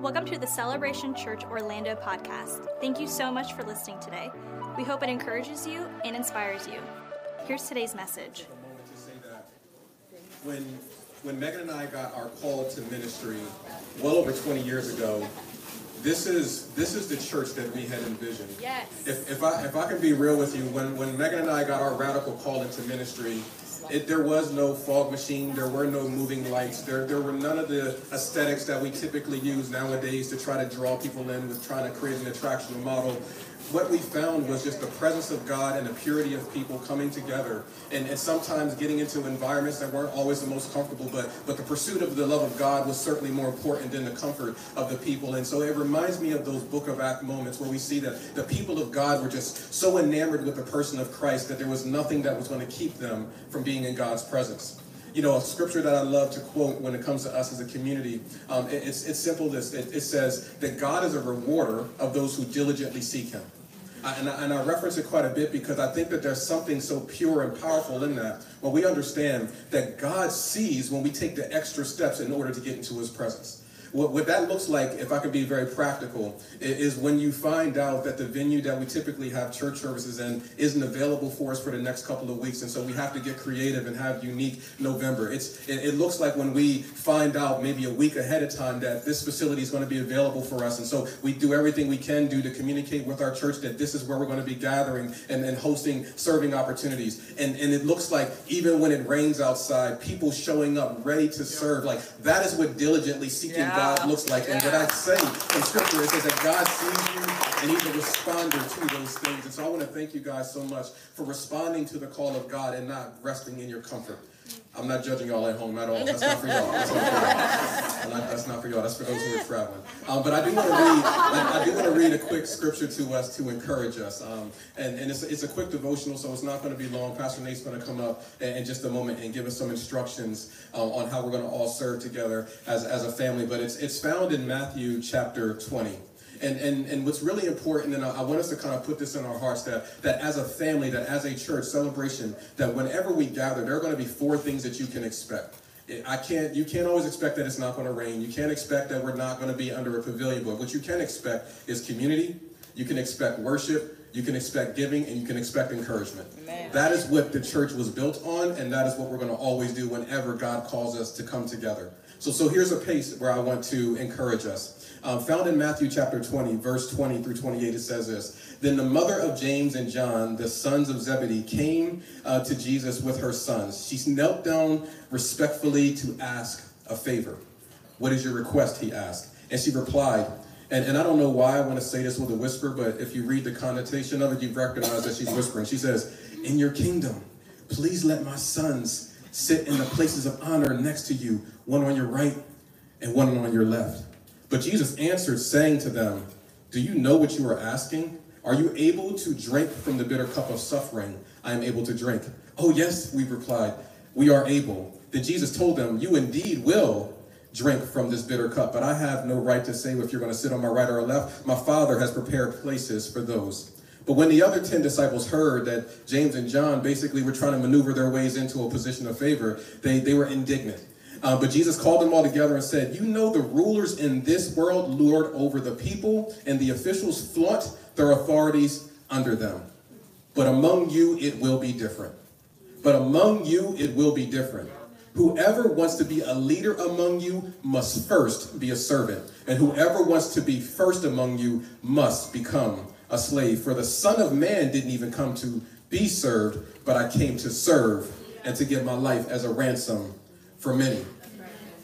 Welcome to the Celebration Church Orlando podcast. Thank you so much for listening today. We hope it encourages you and inspires you. Here's today's message. When, when Megan and I got our call to ministry well over 20 years ago, this is this is the church that we had envisioned. Yes. If, if I if I can be real with you, when when Megan and I got our radical call into ministry, it, there was no fog machine, there were no moving lights, there, there were none of the aesthetics that we typically use nowadays to try to draw people in with trying to create an attractional model what we found was just the presence of God and the purity of people coming together and, and, sometimes getting into environments that weren't always the most comfortable, but, but the pursuit of the love of God was certainly more important than the comfort of the people. And so it reminds me of those book of Acts moments where we see that the people of God were just so enamored with the person of Christ that there was nothing that was going to keep them from being in God's presence you know, a scripture that I love to quote when it comes to us as a community. Um, it, it's, it's simple. This it, it says that God is a rewarder of those who diligently seek Him and, I, and I reference it quite a bit because I think that there's something so pure and powerful in that. When we understand that God sees when we take the extra steps in order to get into His presence. What, what that looks like, if I could be very practical, is when you find out that the venue that we typically have church services in isn't available for us for the next couple of weeks, and so we have to get creative and have unique November. It's it, it looks like when we find out maybe a week ahead of time that this facility is going to be available for us, and so we do everything we can do to communicate with our church that this is where we're going to be gathering and, and hosting serving opportunities. And and it looks like even when it rains outside, people showing up ready to serve. Like that is what diligently seeking yeah. God God looks like. And what I say in scripture is that God sees you and he's a responder to those things. And so I want to thank you guys so much for responding to the call of God and not resting in your comfort. I'm not judging y'all at home at all. That's not for y'all. That's not for y'all. That's not for y'all. That's for those who are traveling. Um, but I do want to read. I, I, do want to read a quick scripture to us to encourage us. Um, and and it's, it's a quick devotional, so it's not going to be long. Pastor Nate's going to come up in, in, just a moment and give us some instructions um, on how we're going to all serve together as, as a family. But it's it's found in Matthew chapter 20. And, and, and what's really important, and I, want us to kind of put this in our hearts, that, that as a family, that as a church celebration, that whenever we gather, there are going to be four things that you can expect. I can't, you can't always expect that it's not going to rain. You can't expect that we're not going to be under a pavilion. But what you can expect is community. You can expect worship. You can expect giving and you can expect encouragement. Amen. That is what the church was built on, and that is what we're going to always do whenever God calls us to come together. So, so here's a pace where I want to encourage us. Uh, found in Matthew chapter 20, verse 20 through 28, it says this Then the mother of James and John, the sons of Zebedee, came uh, to Jesus with her sons. She knelt down respectfully to ask a favor. What is your request? He asked. And she replied, and, and I don't know why I want to say this with a whisper, but if you read the connotation of it, you recognize that she's whispering. She says, In your kingdom, please let my sons sit in the places of honor next to you, one on your right and one on your left. But Jesus answered, saying to them, Do you know what you are asking? Are you able to drink from the bitter cup of suffering I am able to drink? Oh, yes, we replied, We are able. Then Jesus told them, You indeed will drink from this bitter cup, but I have no right to say if you're going to sit on my right or left. My Father has prepared places for those. But when the other 10 disciples heard that James and John basically were trying to maneuver their ways into a position of favor, they, they were indignant. Uh, but Jesus called them all together and said, You know, the rulers in this world lord over the people, and the officials flaunt their authorities under them. But among you, it will be different. But among you, it will be different. Whoever wants to be a leader among you must first be a servant, and whoever wants to be first among you must become a slave. For the Son of Man didn't even come to be served, but I came to serve and to give my life as a ransom for many.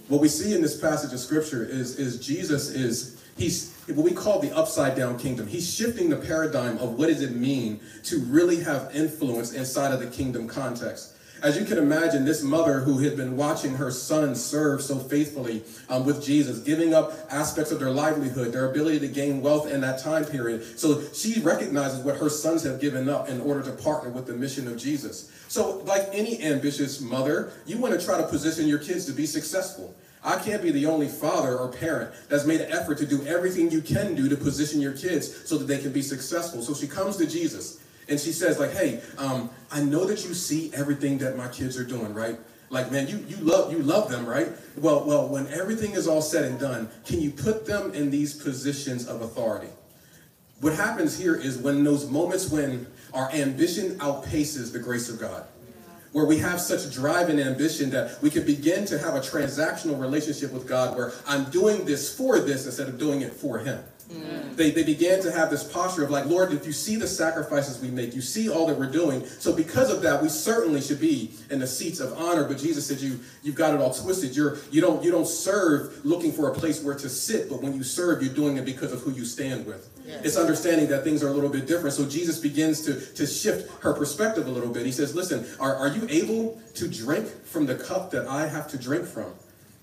What we see in this passage of scripture is, is Jesus is, he's what we call the upside down kingdom. He's shifting the paradigm of what does it mean to really have influence inside of the kingdom context. As you can imagine, this mother who had been watching her son serve so faithfully um, with Jesus, giving up aspects of their livelihood, their ability to gain wealth in that time period. So she recognizes what her sons have given up in order to partner with the mission of Jesus. So, like any ambitious mother, you want to try to position your kids to be successful. I can't be the only father or parent that's made an effort to do everything you can do to position your kids so that they can be successful. So she comes to Jesus and she says, like, hey, um, I know that you see everything that my kids are doing, right? Like, man, you, you love you love them, right? Well, well, when everything is all said and done, can you put them in these positions of authority? What happens here is when those moments when our ambition outpaces the grace of God, where we have such drive and ambition that we can begin to have a transactional relationship with God where I'm doing this for this instead of doing it for Him. Mm. They, they began to have this posture of like, Lord, if you see the sacrifices we make, you see all that we're doing. So because of that, we certainly should be in the seats of honor. But Jesus said, you you've got it all twisted. You're you don't you don't serve looking for a place where to sit, but when you serve, you're doing it because of who you stand with. Yes. It's understanding that things are a little bit different. So Jesus begins to, to shift her perspective a little bit. He says, Listen, are, are you able to drink from the cup that I have to drink from?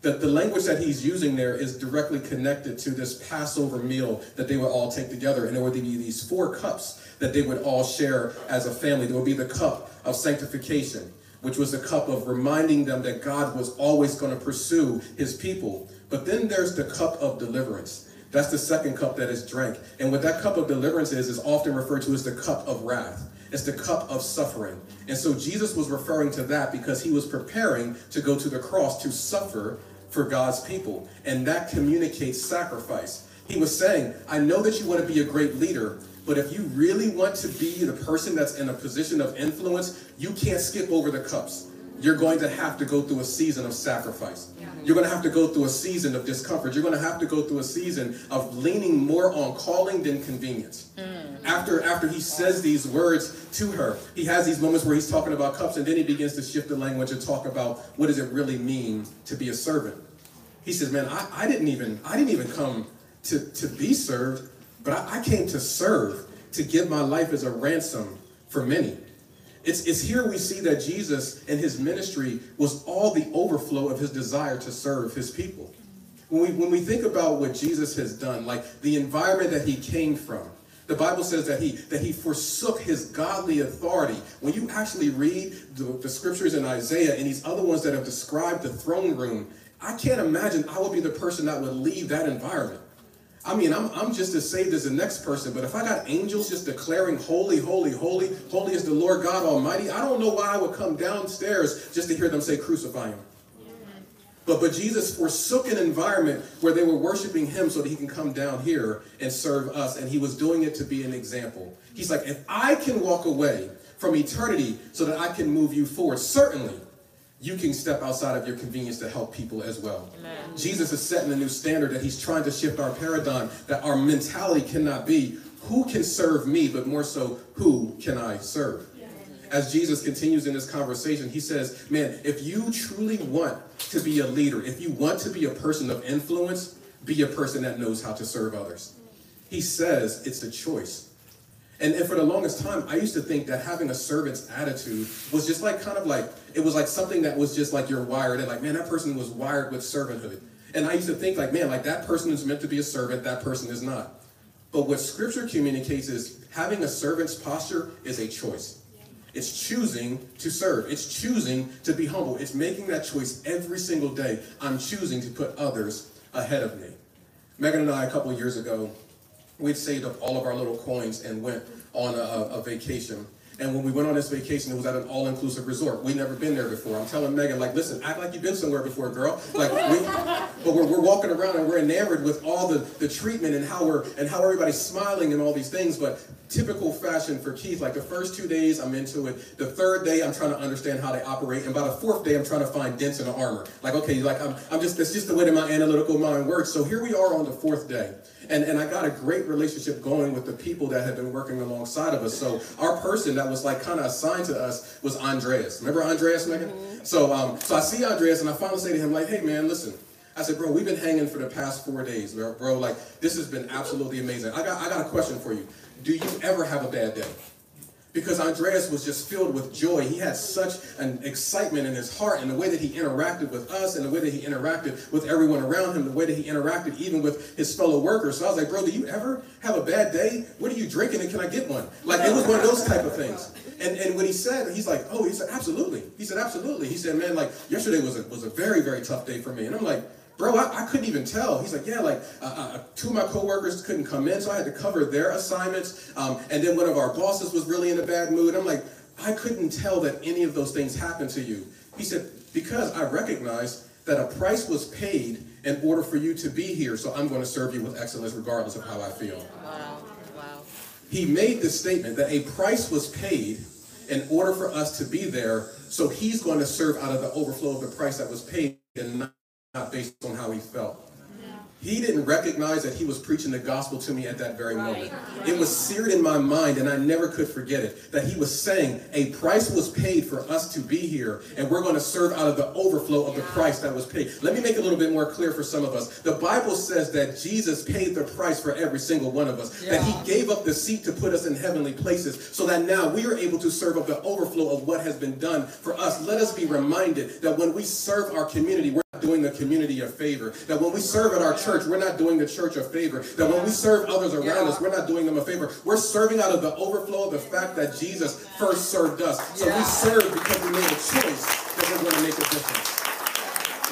The, the language that he's using there is directly connected to this Passover meal that they would all take together. And there would be these four cups that they would all share as a family. There would be the cup of sanctification, which was the cup of reminding them that God was always going to pursue his people. But then there's the cup of deliverance. That's the second cup that is drank. And what that cup of deliverance is, is often referred to as the cup of wrath. It's the cup of suffering. And so Jesus was referring to that because he was preparing to go to the cross to suffer for God's people. And that communicates sacrifice. He was saying, I know that you want to be a great leader, but if you really want to be the person that's in a position of influence, you can't skip over the cups. You're going to have to go through a season of sacrifice. You're going to have to go through a season of discomfort. You're going to have to go through a season of leaning more on calling than convenience. Mm. After, after he says these words to her, he has these moments where he's talking about cups, and then he begins to shift the language and talk about what does it really mean to be a servant. He says, Man, I, I didn't even I didn't even come to, to be served, but I, I came to serve, to give my life as a ransom for many. It's, it's here we see that Jesus and his ministry was all the overflow of his desire to serve his people. When we, when we think about what Jesus has done, like the environment that he came from, the Bible says that he that he forsook his godly authority. When you actually read the, the scriptures in Isaiah and these other ones that have described the throne room, I can't imagine I would be the person that would leave that environment. I mean, I'm, I'm just as saved as the next person, but if I got angels just declaring, Holy, holy, holy, holy is the Lord God Almighty, I don't know why I would come downstairs just to hear them say, Crucify him. But, but Jesus forsook an environment where they were worshiping him so that he can come down here and serve us. And he was doing it to be an example. He's like, if I can walk away from eternity so that I can move you forward, certainly you can step outside of your convenience to help people as well. Amen. Jesus is setting a new standard that he's trying to shift our paradigm, that our mentality cannot be who can serve me, but more so, who can I serve? As Jesus continues in this conversation, he says, Man, if you truly want to be a leader, if you want to be a person of influence, be a person that knows how to serve others. He says it's a choice. And, and for the longest time, I used to think that having a servant's attitude was just like kind of like, it was like something that was just like you're wired. And like, man, that person was wired with servanthood. And I used to think like, man, like that person is meant to be a servant, that person is not. But what scripture communicates is having a servant's posture is a choice. It's choosing to serve. It's choosing to be humble. It's making that choice every single day. I'm choosing to put others ahead of me. Megan and I, a couple years ago, we'd saved up all of our little coins and went on a, a vacation. And when we went on this vacation, it was at an all-inclusive resort. We'd never been there before. I'm telling Megan, like, listen, act like you've been somewhere before, girl. Like, we, but we're, we're walking around and we're enamored with all the, the treatment and how we're and how everybody's smiling and all these things. But typical fashion for Keith, like the first two days, I'm into it. The third day, I'm trying to understand how they operate, and by the fourth day, I'm trying to find dents in the armor. Like, okay, like I'm, I'm just that's just the way that my analytical mind works. So here we are on the fourth day. And, and I got a great relationship going with the people that had been working alongside of us. So our person that was like kind of assigned to us was Andreas. Remember Andreas, Megan? Mm-hmm. So um, so I see Andreas and I finally say to him, like, hey man, listen. I said, bro, we've been hanging for the past four days, bro. bro like, this has been absolutely amazing. I got I got a question for you. Do you ever have a bad day? because Andreas was just filled with joy. He had such an excitement in his heart and the way that he interacted with us and the way that he interacted with everyone around him, the way that he interacted even with his fellow workers. So I was like, bro, do you ever have a bad day? What are you drinking and can I get one? Like it was one of those type of things. And and when he said, he's like, oh, he said, absolutely. He said, absolutely. He said, man, like yesterday was a, was a very, very tough day for me. And I'm like, bro, I, I, couldn't even tell. He's like, yeah, like uh, uh, two of my coworkers couldn't come in, so I had to cover their assignments. Um, and then one of our bosses was really in a bad mood. I'm like, I couldn't tell that any of those things happened to you. He said, because I recognize that a price was paid in order for you to be here, so I'm going to serve you with excellence regardless of how I feel. Wow. Wow. He made the statement that a price was paid in order for us to be there, so he's going to serve out of the overflow of the price that was paid and not based on how he felt. He didn't recognize that he was preaching the gospel to me at that very right. moment. It was seared in my mind, and I never could forget it. That he was saying a price was paid for us to be here, and we're going to serve out of the overflow of the price that was paid. Let me make it a little bit more clear for some of us. The Bible says that Jesus paid the price for every single one of us. Yeah. That he gave up the seat to put us in heavenly places, so that now we are able to serve of the overflow of what has been done for us. Let us be reminded that when we serve our community, we're doing the community a favor. That when we serve at our church, we're not doing the church a favor. That when we serve others around us, we're not doing them a favor. We're serving out of the overflow of the fact that Jesus first served us. So we serve because we made a choice that we're going to make a difference.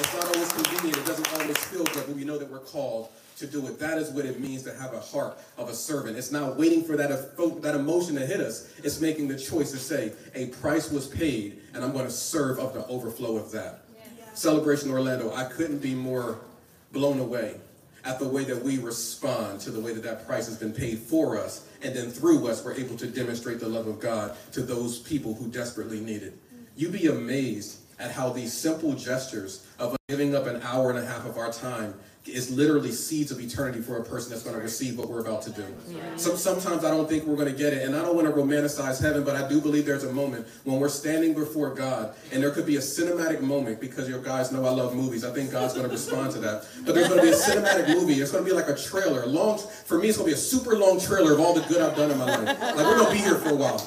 It's not always convenient. It doesn't always feel good, but we know that we're called to do it. That is what it means to have a heart of a servant. It's not waiting for that, that emotion to hit us. It's making the choice to say, a price was paid, and I'm going to serve of the overflow of that. Celebration Orlando, I couldn't be more blown away at the way that we respond to the way that that price has been paid for us. And then through us, we're able to demonstrate the love of God to those people who desperately need it. You'd be amazed at how these simple gestures of giving up an hour and a half of our time is literally seeds of eternity for a person that's going to receive what we're about to do. Yeah. So sometimes I don't think we're going to get it, and I don't want to romanticize heaven, but I do believe there's a moment when we're standing before God, and there could be a cinematic moment because your guys know I love movies. I think God's going to respond to that. But there's going to be a cinematic movie. It's going to be like a trailer. Long for me, it's going to be a super long trailer of all the good I've done in my life. Like we're going to be here for a while.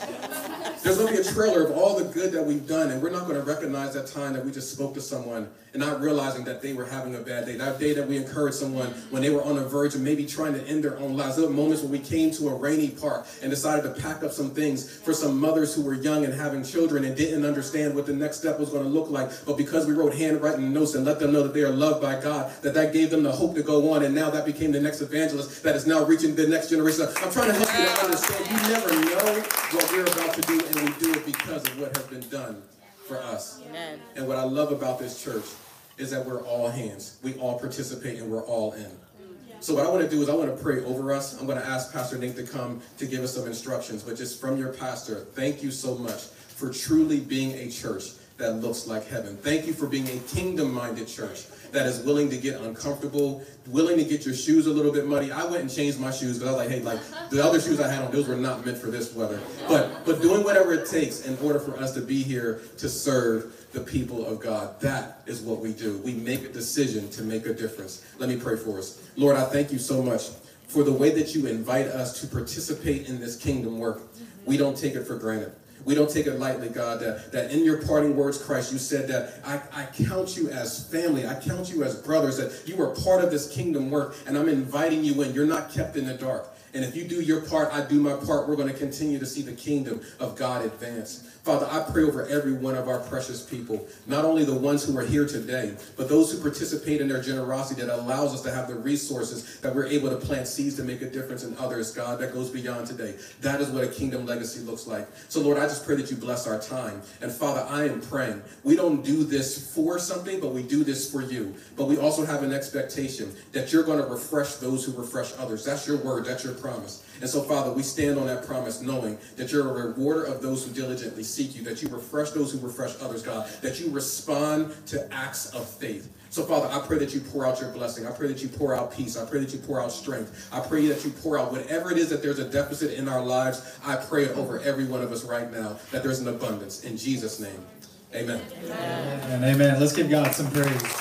There's going to be a trailer of all the good that we've done, and we're not going to recognize that time that we just spoke to someone and not realizing that they were having a bad day. That day that we encouraged someone when they were on the verge of maybe trying to end their own lives. There were moments when we came to a rainy park and decided to pack up some things for some mothers who were young and having children and didn't understand what the next step was going to look like. But because we wrote handwritten notes and let them know that they are loved by God, that that gave them the hope to go on, and now that became the next evangelist that is now reaching the next generation. I'm trying to help you to understand. You never know what we're about to do, and we do it because of what has been done for us. Amen. And what I love about this church is that we're all hands. We all participate and we're all in. So what I want to do is I want to pray over us. I'm going to ask Pastor Nate to come to give us some instructions. But just from your pastor, thank you so much for truly being a church that looks like heaven. Thank you for being a kingdom-minded church that is willing to get uncomfortable, willing to get your shoes a little bit muddy. I went and changed my shoes because I was like, hey, like the other shoes I had on, those were not meant for this weather. But but doing whatever it takes in order for us to be here to serve the people of God. That is what we do. We make a decision to make a difference. Let me pray for us. Lord, I thank you so much for the way that you invite us to participate in this kingdom work. We don't take it for granted. We don't take it lightly, God, that, that in your parting words, Christ, you said that I, I count you as family. I count you as brothers, that you are part of this kingdom work, and I'm inviting you in. You're not kept in the dark. And if you do your part, I do my part, we're going to continue to see the kingdom of God advance. Father, I pray over every one of our precious people, not only the ones who are here today, but those who participate in their generosity that allows us to have the resources that we're able to plant seeds to make a difference in others, God, that goes beyond today. That is what a kingdom legacy looks like. So, Lord, I just pray that you bless our time. And Father, I am praying. We don't do this for something, but we do this for you. But we also have an expectation that you're going to refresh those who refresh others. That's your word, that's your promise. And so, Father, we stand on that promise knowing that you're a rewarder of those who diligently seek you, that you refresh those who refresh others, God, that you respond to acts of faith. So, Father, I pray that you pour out your blessing. I pray that you pour out peace. I pray that you pour out strength. I pray that you pour out whatever it is that there's a deficit in our lives. I pray over every one of us right now that there's an abundance. In Jesus' name, amen. Amen. Amen. amen. Let's give God some praise.